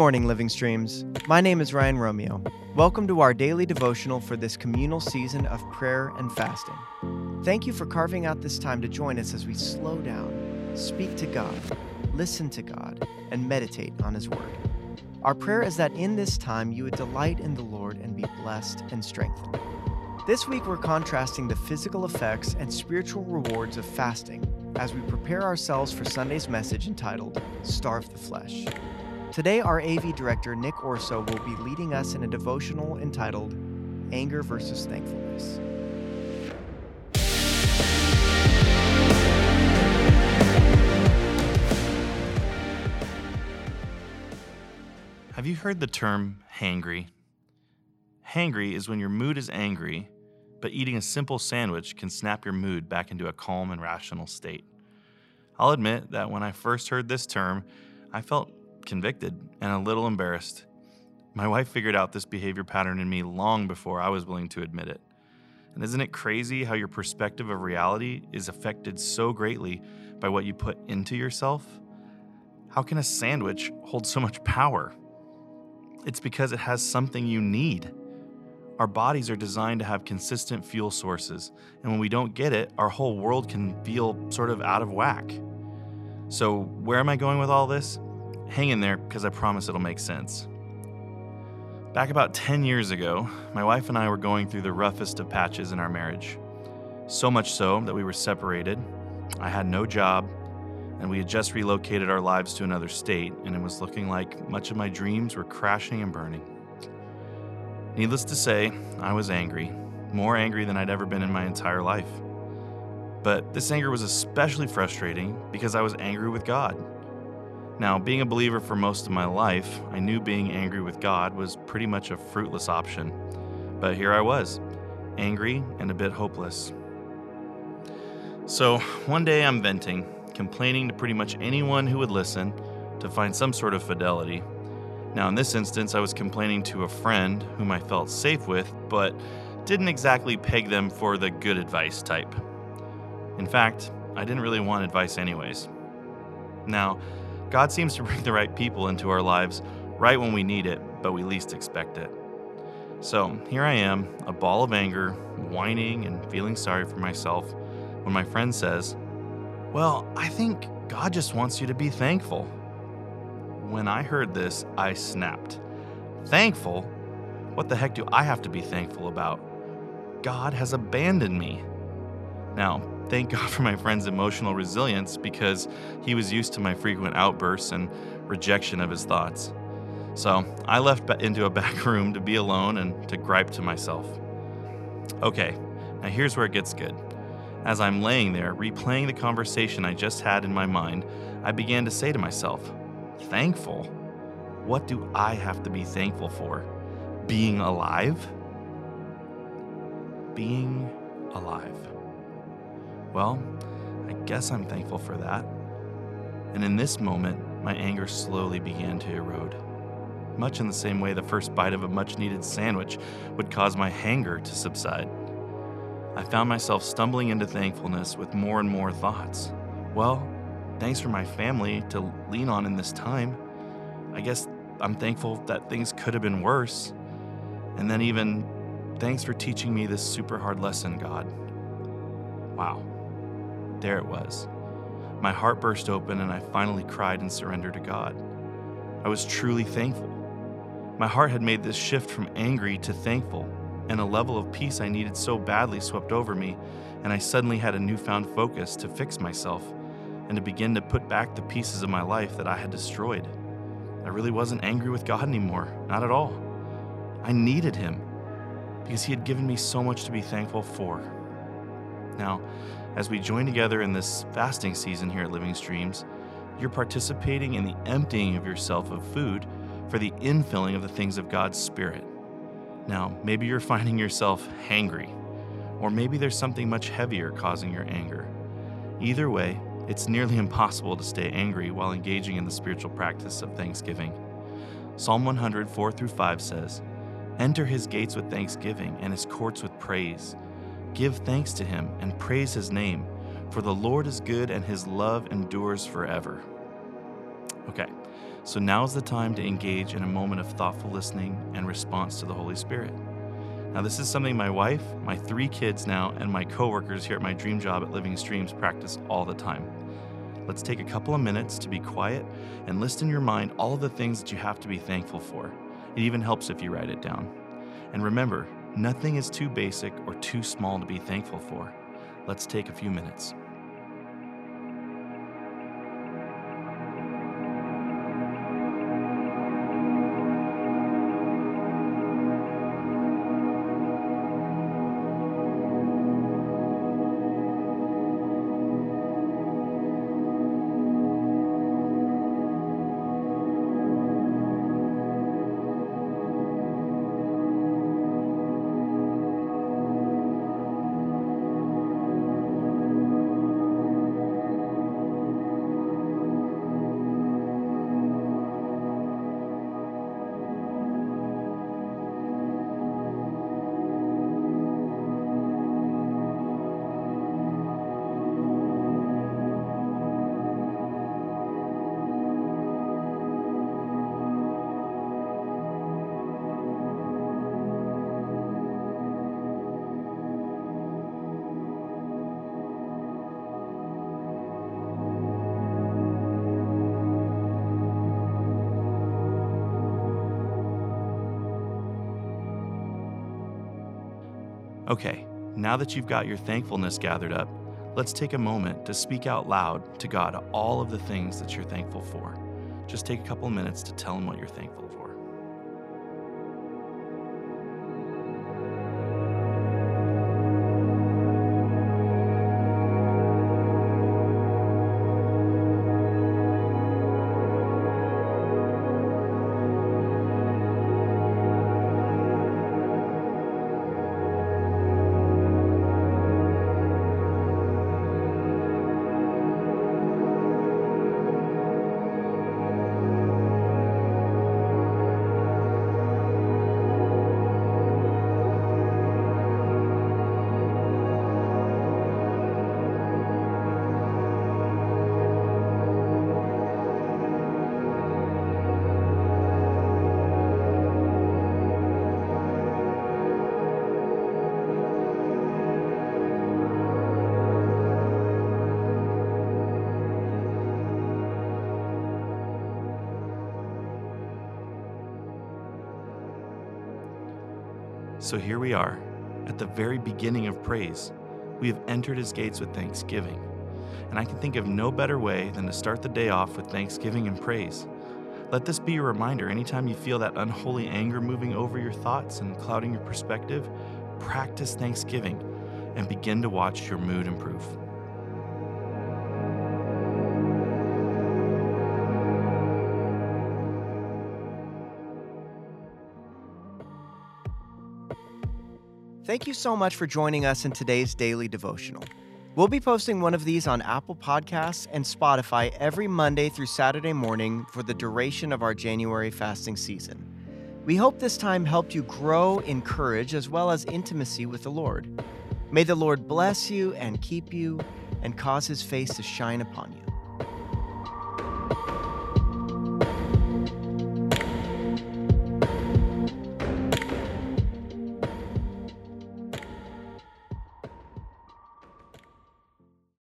morning, Living Streams. My name is Ryan Romeo. Welcome to our daily devotional for this communal season of prayer and fasting. Thank you for carving out this time to join us as we slow down, speak to God, listen to God, and meditate on His Word. Our prayer is that in this time you would delight in the Lord and be blessed and strengthened. This week, we're contrasting the physical effects and spiritual rewards of fasting as we prepare ourselves for Sunday's message entitled Starve the Flesh. Today, our AV director, Nick Orso, will be leading us in a devotional entitled Anger versus Thankfulness. Have you heard the term hangry? Hangry is when your mood is angry, but eating a simple sandwich can snap your mood back into a calm and rational state. I'll admit that when I first heard this term, I felt convicted and a little embarrassed. My wife figured out this behavior pattern in me long before I was willing to admit it. And isn't it crazy how your perspective of reality is affected so greatly by what you put into yourself? How can a sandwich hold so much power? It's because it has something you need. Our bodies are designed to have consistent fuel sources, and when we don't get it, our whole world can feel sort of out of whack. So, where am I going with all this? Hang in there, because I promise it'll make sense. Back about 10 years ago, my wife and I were going through the roughest of patches in our marriage. So much so that we were separated. I had no job, and we had just relocated our lives to another state, and it was looking like much of my dreams were crashing and burning. Needless to say, I was angry, more angry than I'd ever been in my entire life. But this anger was especially frustrating because I was angry with God. Now, being a believer for most of my life, I knew being angry with God was pretty much a fruitless option. But here I was, angry and a bit hopeless. So, one day I'm venting, complaining to pretty much anyone who would listen to find some sort of fidelity. Now, in this instance, I was complaining to a friend whom I felt safe with, but didn't exactly peg them for the good advice type. In fact, I didn't really want advice, anyways. Now, God seems to bring the right people into our lives right when we need it, but we least expect it. So here I am, a ball of anger, whining and feeling sorry for myself, when my friend says, Well, I think God just wants you to be thankful. When I heard this, I snapped. Thankful? What the heck do I have to be thankful about? God has abandoned me. Now, thank God for my friend's emotional resilience because he was used to my frequent outbursts and rejection of his thoughts. So I left into a back room to be alone and to gripe to myself. Okay, now here's where it gets good. As I'm laying there, replaying the conversation I just had in my mind, I began to say to myself, Thankful? What do I have to be thankful for? Being alive? Being alive. Well, I guess I'm thankful for that. And in this moment, my anger slowly began to erode. Much in the same way the first bite of a much needed sandwich would cause my hanger to subside. I found myself stumbling into thankfulness with more and more thoughts. Well, thanks for my family to lean on in this time. I guess I'm thankful that things could have been worse. And then, even thanks for teaching me this super hard lesson, God. Wow. There it was. My heart burst open, and I finally cried in surrender to God. I was truly thankful. My heart had made this shift from angry to thankful, and a level of peace I needed so badly swept over me, and I suddenly had a newfound focus to fix myself and to begin to put back the pieces of my life that I had destroyed. I really wasn't angry with God anymore, not at all. I needed Him because He had given me so much to be thankful for. Now, as we join together in this fasting season here at Living Streams, you're participating in the emptying of yourself of food for the infilling of the things of God's Spirit. Now, maybe you're finding yourself hangry, or maybe there's something much heavier causing your anger. Either way, it's nearly impossible to stay angry while engaging in the spiritual practice of thanksgiving. Psalm 100, 4 through 5 says, Enter his gates with thanksgiving and his courts with praise. Give thanks to him and praise his name, for the Lord is good and his love endures forever. Okay, so now is the time to engage in a moment of thoughtful listening and response to the Holy Spirit. Now, this is something my wife, my three kids now, and my coworkers here at my dream job at Living Streams practice all the time. Let's take a couple of minutes to be quiet and list in your mind all the things that you have to be thankful for. It even helps if you write it down. And remember, nothing is too basic or too small to be thankful for. Let's take a few minutes. Okay, now that you've got your thankfulness gathered up, let's take a moment to speak out loud to God all of the things that you're thankful for. Just take a couple minutes to tell Him what you're thankful for. So here we are, at the very beginning of praise. We have entered his gates with thanksgiving. And I can think of no better way than to start the day off with thanksgiving and praise. Let this be a reminder anytime you feel that unholy anger moving over your thoughts and clouding your perspective, practice thanksgiving and begin to watch your mood improve. Thank you so much for joining us in today's daily devotional. We'll be posting one of these on Apple Podcasts and Spotify every Monday through Saturday morning for the duration of our January fasting season. We hope this time helped you grow in courage as well as intimacy with the Lord. May the Lord bless you and keep you and cause his face to shine upon you.